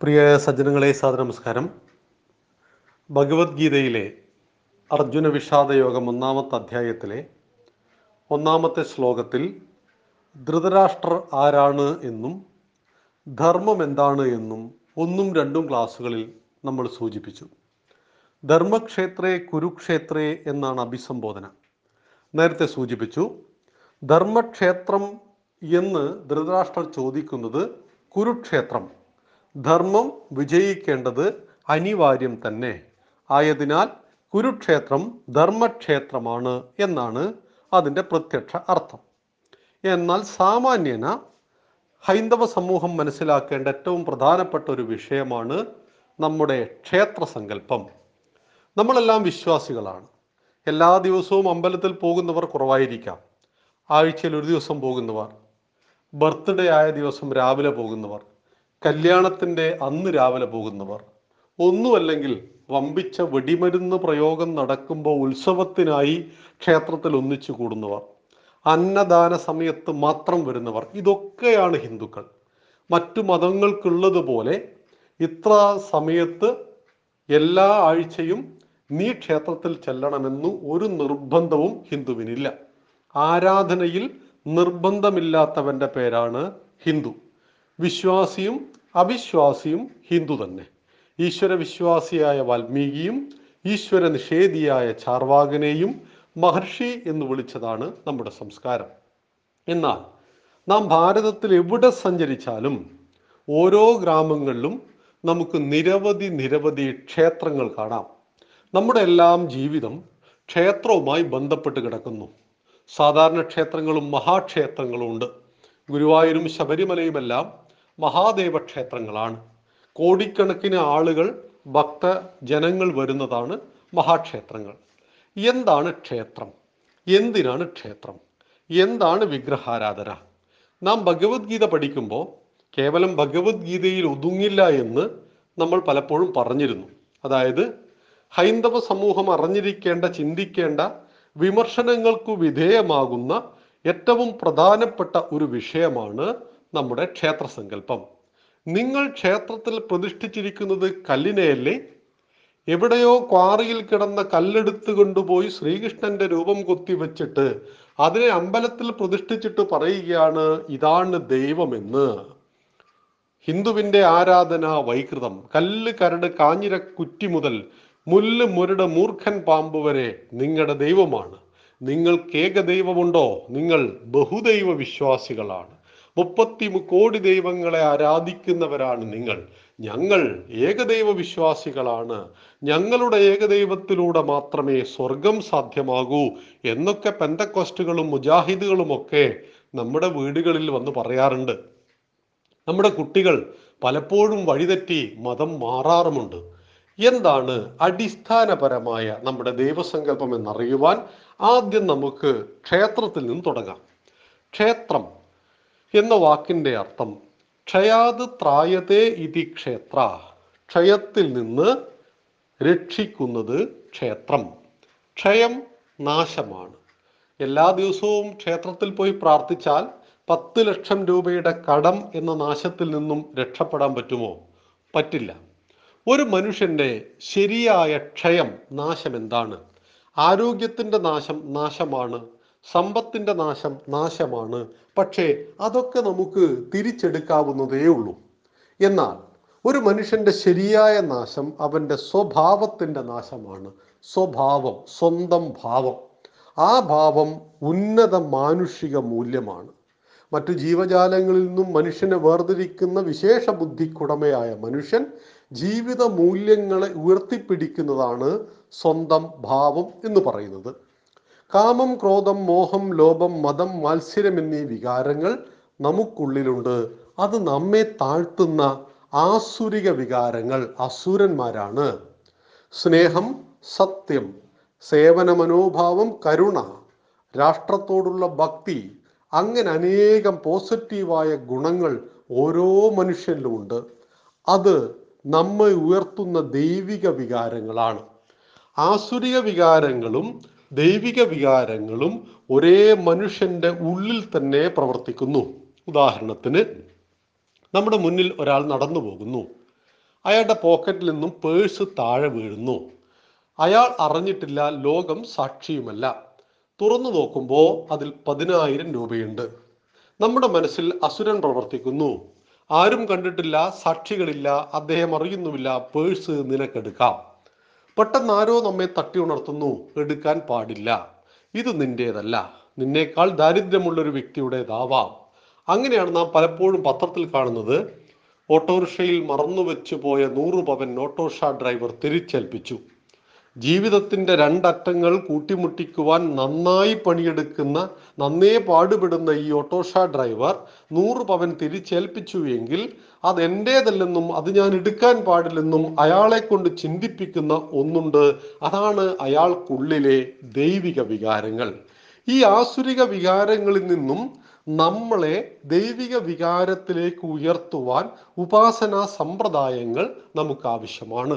പ്രിയ സജ്ജനങ്ങളെ സാദര നമസ്കാരം ഭഗവത്ഗീതയിലെ അർജുന വിഷാദ യോഗം ഒന്നാമത്തെ അധ്യായത്തിലെ ഒന്നാമത്തെ ശ്ലോകത്തിൽ ധൃതരാഷ്ട്രർ ആരാണ് എന്നും ധർമ്മം എന്താണ് എന്നും ഒന്നും രണ്ടും ക്ലാസ്സുകളിൽ നമ്മൾ സൂചിപ്പിച്ചു. ധർമ്മക്ഷേത്രേ കുരുക്ഷേത്രേ എന്നാണ് അഭിസംബോധന. നേരത്തെ സൂചിപ്പിച്ചു ധർമ്മക്ഷേത്രം എന്ന് ധൃതരാഷ്ട്രർ ചോദിക്കുന്നത് കുരുക്ഷേത്രം. ധർമ്മം വിജയിക്കേണ്ടത് അനിവാര്യം തന്നെ. ആയതിനാൽ കുരുക്ഷേത്രം ധർമ്മക്ഷേത്രമാണ് എന്നാണ് അതിന്റെ പ്രത്യക്ഷ അർത്ഥം. എന്നാൽ സാമാന്യന ഹൈന്ദവ സമൂഹം മനസ്സിലാക്കേണ്ട ഏറ്റവും പ്രധാനപ്പെട്ട ഒരു വിഷയമാണ് നമ്മുടെ ക്ഷേത്ര സങ്കല്പം. നമ്മളെല്ലാം വിശ്വാസികളാണ്. എല്ലാ ദിവസവും അമ്പലത്തിൽ പോകുന്നവർ കുറവായിരിക്കാം. ആഴ്ചയിൽ ഒരു ദിവസം പോകുന്നവർ ബർത്ത്ഡേ ആയ ദിവസം രാവിലെ പോകുന്നവർ കല്യാണത്തിന്റെ അന്ന് രാവിലെ പോകുന്നവർ ഒന്നുമല്ലെങ്കിൽ വമ്പിച്ച വെടിമരുന്ന് പ്രയോഗം നടക്കുമ്പോൾ ഉത്സവത്തിനായി ക്ഷേത്രത്തിൽ ഒന്നിച്ചു കൂടുന്നവർ അന്നദാന സമയത്ത് മാത്രം വരുന്നവർ ഇതൊക്കെയാണ് ഹിന്ദുക്കൾ. മറ്റു മതങ്ങൾക്കുള്ളതുപോലെ ഇത്ര സമയത്ത് എല്ലാ ആഴ്ചയും നീ ക്ഷേത്രത്തിൽ ചെല്ലണമെന്നു ഒരു നിർബന്ധവും ഹിന്ദുവിനില്ല. ആരാധനയിൽ നിർബന്ധമില്ലാത്തവന്റെ പേരാണ് ഹിന്ദു. വിശ്വാസിയും അവിശ്വാസിയും ഹിന്ദു തന്നെ. ഈശ്വര വിശ്വാസിയായ വാൽമീകിയും ഈശ്വര നിഷേധിയായ ചാർവാകനെയും മഹർഷി എന്ന് വിളിച്ചതാണ് നമ്മുടെ സംസ്കാരം. എന്നാൽ നാം ഭാരതത്തിൽ എവിടെ സഞ്ചരിച്ചാലും ഓരോ ഗ്രാമങ്ങളിലും നമുക്ക് നിരവധി നിരവധി ക്ഷേത്രങ്ങൾ കാണാം. നമ്മുടെ എല്ലാം ജീവിതം ക്ഷേത്രവുമായി ബന്ധപ്പെട്ട് കിടക്കുന്നു. സാധാരണ ക്ഷേത്രങ്ങളും മഹാക്ഷേത്രങ്ങളും ഉണ്ട്. ഗുരുവായൂരും ശബരിമലയുമെല്ലാം മഹാദേവ ക്ഷേത്രങ്ങളാണ് കോടിക്കണക്കിന് ആളുകൾ ഭക്ത ജനങ്ങൾ വരുന്നതാണ് മഹാക്ഷേത്രങ്ങൾ. എന്താണ് ക്ഷേത്രം? എന്തിനാണ് ക്ഷേത്രം? എന്താണ് വിഗ്രഹാരാധന? നാം ഭഗവത്ഗീത പഠിക്കുമ്പോൾ കേവലം ഭഗവത്ഗീതയിൽ ഒതുങ്ങില്ല എന്ന് നമ്മൾ പലപ്പോഴും പറഞ്ഞിരുന്നു. അതായത് ഹൈന്ദവ സമൂഹം അറിഞ്ഞിരിക്കേണ്ട ചിന്തിക്കേണ്ട വിമർശനങ്ങൾക്കു വിധേയമാകുന്ന ഏറ്റവും പ്രധാനപ്പെട്ട ഒരു വിഷയമാണ് നമ്മുടെ ക്ഷേത്ര സങ്കല്പം നിങ്ങൾ ക്ഷേത്രത്തിൽ പ്രതിഷ്ഠിച്ചിരിക്കുന്നത് കല്ലിനെയല്ലേ? എവിടെയോ ക്വാറിയിൽ കിടന്ന കല്ലെടുത്ത് കൊണ്ടുപോയി ശ്രീകൃഷ്ണന്റെ രൂപം കൊത്തിവെച്ചിട്ട് അതിനെ അമ്പലത്തിൽ പ്രതിഷ്ഠിച്ചിട്ട് പറയുകയാണ് ഇതാണ് ദൈവമെന്ന്. ഹിന്ദുവിന്റെ ആരാധന വൈകൃതം. കല്ല് കരട് കാഞ്ഞിര കുറ്റി മുതൽ മുല്ല് മുരട് മൂർഖൻ പാമ്പ് വരെ നിങ്ങളുടെ ദൈവമാണ്. നിങ്ങൾക്ക് ഏകദൈവമുണ്ടോ? നിങ്ങൾ ബഹുദൈവ വിശ്വാസികളാണ് മുപ്പത്തി കോടി ദൈവങ്ങളെ ആരാധിക്കുന്നവരാണ് നിങ്ങൾ. ഞങ്ങൾ ഏകദൈവ വിശ്വാസികളാണ് ഞങ്ങളുടെ ഏകദൈവത്തിലൂടെ മാത്രമേ സ്വർഗം സാധ്യമാകൂ എന്നൊക്കെ പെന്തക്കോസ്റ്റുകളും മുജാഹിദുകളും ഒക്കെ നമ്മുടെ വീടുകളിൽ വന്ന് പറയാറുണ്ട്. നമ്മുടെ കുട്ടികൾ പലപ്പോഴും വഴിതെറ്റി മതം മാറാറുമുണ്ട്. എന്താണ് അടിസ്ഥാനപരമായ നമ്മുടെ ദൈവസങ്കല്പം എന്നറിയുവാൻ ആദ്യം നമുക്ക് ക്ഷേത്രത്തിൽ നിന്ന് തുടങ്ങാം. ക്ഷേത്രം എന്ന വാക്കിന്റെ അർത്ഥം ക്ഷയാത് ത്രായതേ ഇതി ക്ഷേത്ര. ക്ഷയത്തിൽ നിന്ന് രക്ഷിക്കുന്നത് ക്ഷേത്രം. ക്ഷയം നാശമാണ്. എല്ലാ ദിവസവും ക്ഷേത്രത്തിൽ പോയി പ്രാർത്ഥിച്ചാൽ പത്ത് ലക്ഷം രൂപയുടെ കടം എന്ന നാശത്തിൽ നിന്നും രക്ഷപ്പെടാൻ പറ്റുമോ? പറ്റില്ല. ഒരു മനുഷ്യന്റെ ശരിയായ ക്ഷയം നാശം എന്താണ് ആരോഗ്യത്തിന്റെ നാശം നാശമാണ് സമ്പത്തിന്റെ നാശം നാശമാണ്. പക്ഷേ അതൊക്കെ നമുക്ക് തിരിച്ചെടുക്കാവുന്നതേ ഉള്ളൂ. എന്നാൽ ഒരു മനുഷ്യന്റെ ശരിയായ നാശം അവന്റെ സ്വഭാവത്തിന്റെ നാശമാണ്. സ്വഭാവം സ്വന്തം ഭാവം. ആ ഭാവം ഉന്നത മാനുഷിക മൂല്യമാണ്. മറ്റു ജീവജാലങ്ങളിൽ നിന്നും മനുഷ്യനെ വേർതിരിക്കുന്ന വിശേഷ ബുദ്ധിക്കുടമയായ മനുഷ്യൻ ജീവിത മൂല്യങ്ങളെ ഉയർത്തിപ്പിടിക്കുന്നതാണ് സ്വന്തം ഭാവം എന്ന് പറയുന്നത്. കാമം ക്രോധം മോഹം ലോഭം മതം മത്സരം എന്നീ വികാരങ്ങൾ നമുക്കുള്ളിലുണ്ട്. അത് നമ്മെ താഴ്ത്തുന്ന ആസുരിക വികാരങ്ങൾ അസുരന്മാരാണ്. സ്നേഹം സത്യം സേവന മനോഭാവം കരുണ രാഷ്ട്രത്തോടുള്ള ഭക്തി അങ്ങനെ അനേകം പോസിറ്റീവായ ഗുണങ്ങൾ ഓരോ മനുഷ്യനിലും ഉണ്ട്. അത് നമ്മെ ഉയർത്തുന്ന ദൈവിക വികാരങ്ങളാണ്. ആസുരിക വികാരങ്ങളും ദൈവിക വികാരങ്ങളും ഒരേ മനുഷ്യന്റെ ഉള്ളിൽ തന്നെ പ്രവർത്തിക്കുന്നു. ഉദാഹരണത്തിന് നമ്മുടെ മുന്നിൽ ഒരാൾ നടന്നു പോകുന്നു. അയാളുടെ പോക്കറ്റിൽ നിന്നും പേഴ്സ് താഴെ വീഴുന്നു. അയാൾ അറിഞ്ഞിട്ടില്ല ലോകം സാക്ഷിയുമല്ല. തുറന്നു നോക്കുമ്പോൾ അതിൽ പതിനായിരം രൂപയുണ്ട്. നമ്മുടെ മനസ്സിൽ അസുരൻ പ്രവർത്തിക്കുന്നു. ആരും കണ്ടിട്ടില്ല സാക്ഷികളില്ല അദ്ദേഹം അറിയുന്നുമില്ല പേഴ്സ് നിനക്കെടുക്കാം. പെട്ടെന്ന് ആരോ നമ്മെ തട്ടി ഉണർത്തുന്നു. എടുക്കാൻ പാടില്ല. ഇത് നിന്റേതല്ല. നിന്നേക്കാൾ ദാരിദ്ര്യമുള്ള ഒരു വ്യക്തിയുടേതാവാം. അങ്ങനെയാണ് നാം പലപ്പോഴും പത്രത്തിൽ കാണുന്നത്. ഓട്ടോറിക്ഷയിൽ മറന്നുവെച്ചു പോയ നൂറ് പവൻ ഓട്ടോറിക്ഷ ഡ്രൈവർ തിരിച്ചേൽപ്പിച്ചു. ജീവിതത്തിന്റെ രണ്ടറ്റങ്ങൾ കൂട്ടിമുട്ടിക്കുവാൻ നന്നായി പണിയെടുക്കുന്ന നന്നേ പാടുപെടുന്ന ഈ ഓട്ടോഷ ഡ്രൈവർ നൂറ് പവൻ തിരിച്ചേൽപ്പിച്ചു എങ്കിൽ അത് എന്റേതല്ലെന്നും അത് ഞാൻ എടുക്കാൻ പാടില്ലെന്നും അയാളെ കൊണ്ട് ചിന്തിപ്പിക്കുന്ന ഒന്നുണ്ട്. അതാണ് അയാൾക്കുള്ളിലെ ദൈവിക വികാരങ്ങൾ. ഈ ആസുരിക വികാരങ്ങളിൽ നിന്നും നമ്മളെ ദൈവിക വികാരത്തിലേക്ക് ഉയർത്തുവാൻ ഉപാസനാ സമ്പ്രദായങ്ങൾ നമുക്ക് ആവശ്യമാണ്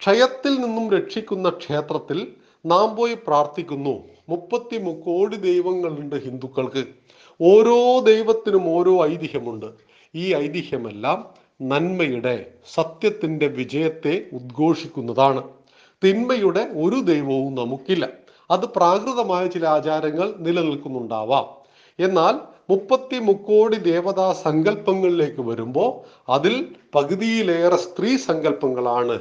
ക്ഷയത്തിൽ നിന്നും രക്ഷിക്കുന്ന ക്ഷേത്രത്തിൽ നാം പോയി പ്രാർത്ഥിക്കുന്നു. മുപ്പത്തി മുക്കോടി ദൈവങ്ങളുണ്ട് ഹിന്ദുക്കൾക്ക്. ഓരോ ദൈവത്തിനും ഓരോ ഐതിഹ്യമുണ്ട്. ഈ ഐതിഹ്യമെല്ലാം നന്മയുടെ സത്യത്തിന്റെ വിജയത്തെ ഉദ്ഘോഷിക്കുന്നതാണ്. തിന്മയുടെ ഒരു ദൈവവും നമുക്കില്ല. അത് പ്രാകൃതമായ ചില ആചാരങ്ങൾ നിലനിൽക്കുന്നുണ്ടാവാം. എന്നാൽ മുപ്പത്തി മുക്കോടി ദേവതാ സങ്കല്പങ്ങളിലേക്ക് വരുമ്പോൾ അതിൽ പകുതിയിലേറെ സ്ത്രീ സങ്കല്പങ്ങളാണ്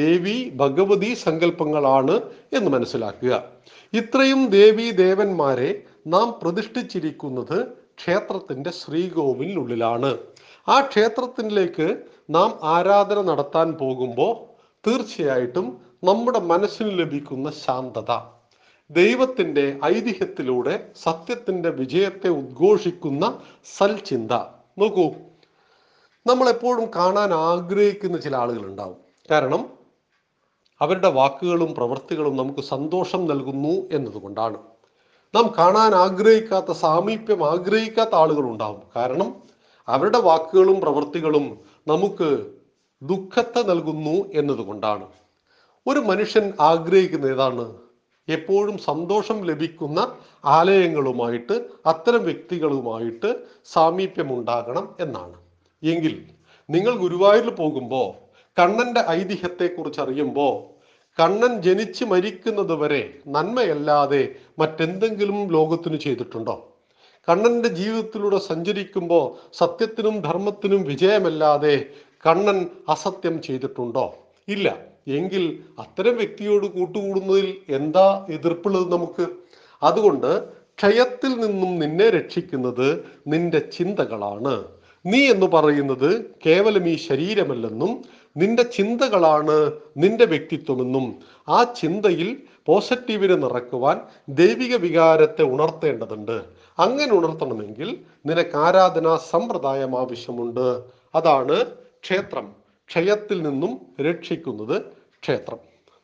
ദേവി ഭഗവതി സങ്കല്പങ്ങളാണ് എന്ന് മനസ്സിലാക്കുക. ഇത്രയും ദേവി ദേവന്മാരെ നാം പ്രതിഷ്ഠിച്ചിരിക്കുന്നത് ക്ഷേത്രത്തിന്റെ ശ്രീകോവിലിനുള്ളിലാണ്. ആ ക്ഷേത്രത്തിലേക്ക് നാം ആരാധന നടത്താൻ പോകുമ്പോൾ തീർച്ചയായിട്ടും നമ്മുടെ മനസ്സിന് ലഭിക്കുന്ന ശാന്തത. ദൈവത്തിന്റെ ഐതിഹ്യത്തിലൂടെ സത്യത്തിന്റെ വിജയത്തെ ഉദ്ഘോഷിക്കുന്ന സൽചിന്ത. നോക്കൂ നമ്മൾ എപ്പോഴും കാണാൻ ആഗ്രഹിക്കുന്ന ചില ആളുകൾ ഉണ്ടാവും കാരണം അവരുടെ വാക്കുകളും പ്രവൃത്തികളും നമുക്ക് സന്തോഷം നൽകുന്നു എന്നതുകൊണ്ടാണ്. നാം കാണാൻ ആഗ്രഹിക്കാത്ത സാമീപ്യം ആഗ്രഹിക്കാത്ത ആളുകൾ ഉണ്ടാവും കാരണം അവരുടെ വാക്കുകളും പ്രവൃത്തികളും നമുക്ക് ദുഃഖത്തെ നൽകുന്നു എന്നതുകൊണ്ടാണ്. ഒരു മനുഷ്യൻ ആഗ്രഹിക്കുന്ന ഏതാണ്? എപ്പോഴും സന്തോഷം ലഭിക്കുന്ന ആലയങ്ങളുമായിട്ട് അത്തരം വ്യക്തികളുമായിട്ട് സാമീപ്യമുണ്ടാകണം എന്നാണ്. എങ്കിൽ നിങ്ങൾ ഗുരുവായൂരിൽ പോകുമ്പോൾ കണ്ണന്റെ ഐതിഹ്യത്തെക്കുറിച്ച് അറിയുമ്പോൾ കണ്ണൻ ജനിച്ച് മരിക്കുന്നത് വരെ നന്മയല്ലാതെ മറ്റെന്തെങ്കിലും ലോകത്തിന് ചെയ്തിട്ടുണ്ടോ? കണ്ണന്റെ ജീവിതത്തിലൂടെ സഞ്ചരിക്കുമ്പോൾ സത്യത്തിനും ധർമ്മത്തിനും വിജയമല്ലാതെ കണ്ണൻ അസത്യം ചെയ്തിട്ടുണ്ടോ? ഇല്ല. എങ്കിൽ അത്തരം വ്യക്തിയോട് കൂട്ടുകൂടുന്നതിൽ എന്താ എതിർപ്പുള്ളത് നമുക്ക്? അതുകൊണ്ട് ക്ഷയത്തിൽ നിന്നും നിന്നെ രക്ഷിക്കുന്നത് നിന്റെ ചിന്തകളാണ്. നീ എന്ന് പറയുന്നത് കേവലം ഈ ശരീരമല്ലെന്നും നിന്റെ ചിന്തകളാണ് നിന്റെ വ്യക്തിത്വമെന്നും. ആ ചിന്തയിൽ പോസിറ്റീവിനെ നിറക്കുവാൻ ദൈവിക വികാരത്തെ ഉണർത്തേണ്ടതുണ്ട്. അങ്ങനെ ഉണർത്തണമെങ്കിൽ നിനക്ക് ആരാധനാ സമ്പ്രദായം ആവശ്യമുണ്ട്. അതാണ് ക്ഷേത്രം. ക്ഷയത്തിൽ നിന്നും രക്ഷിക്കുന്നത് ക്ഷേത്രം.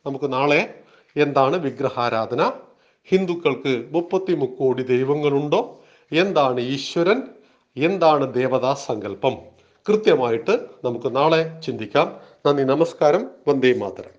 നമുക്ക് നാളെ എന്താണ് വിഗ്രഹാരാധന? ഹിന്ദുക്കൾക്ക് മുപ്പത്തി മുക്കോടി ദൈവങ്ങളുണ്ടോ? എന്താണ് ഈശ്വരൻ? എന്താണ് ദേവതാ സങ്കല്പം? കൃത്യമായിട്ട് നമുക്ക് നാളെ ചിന്തിക്കാം. നന്ദി നമസ്കാരം. വന്ദേ മാതരം.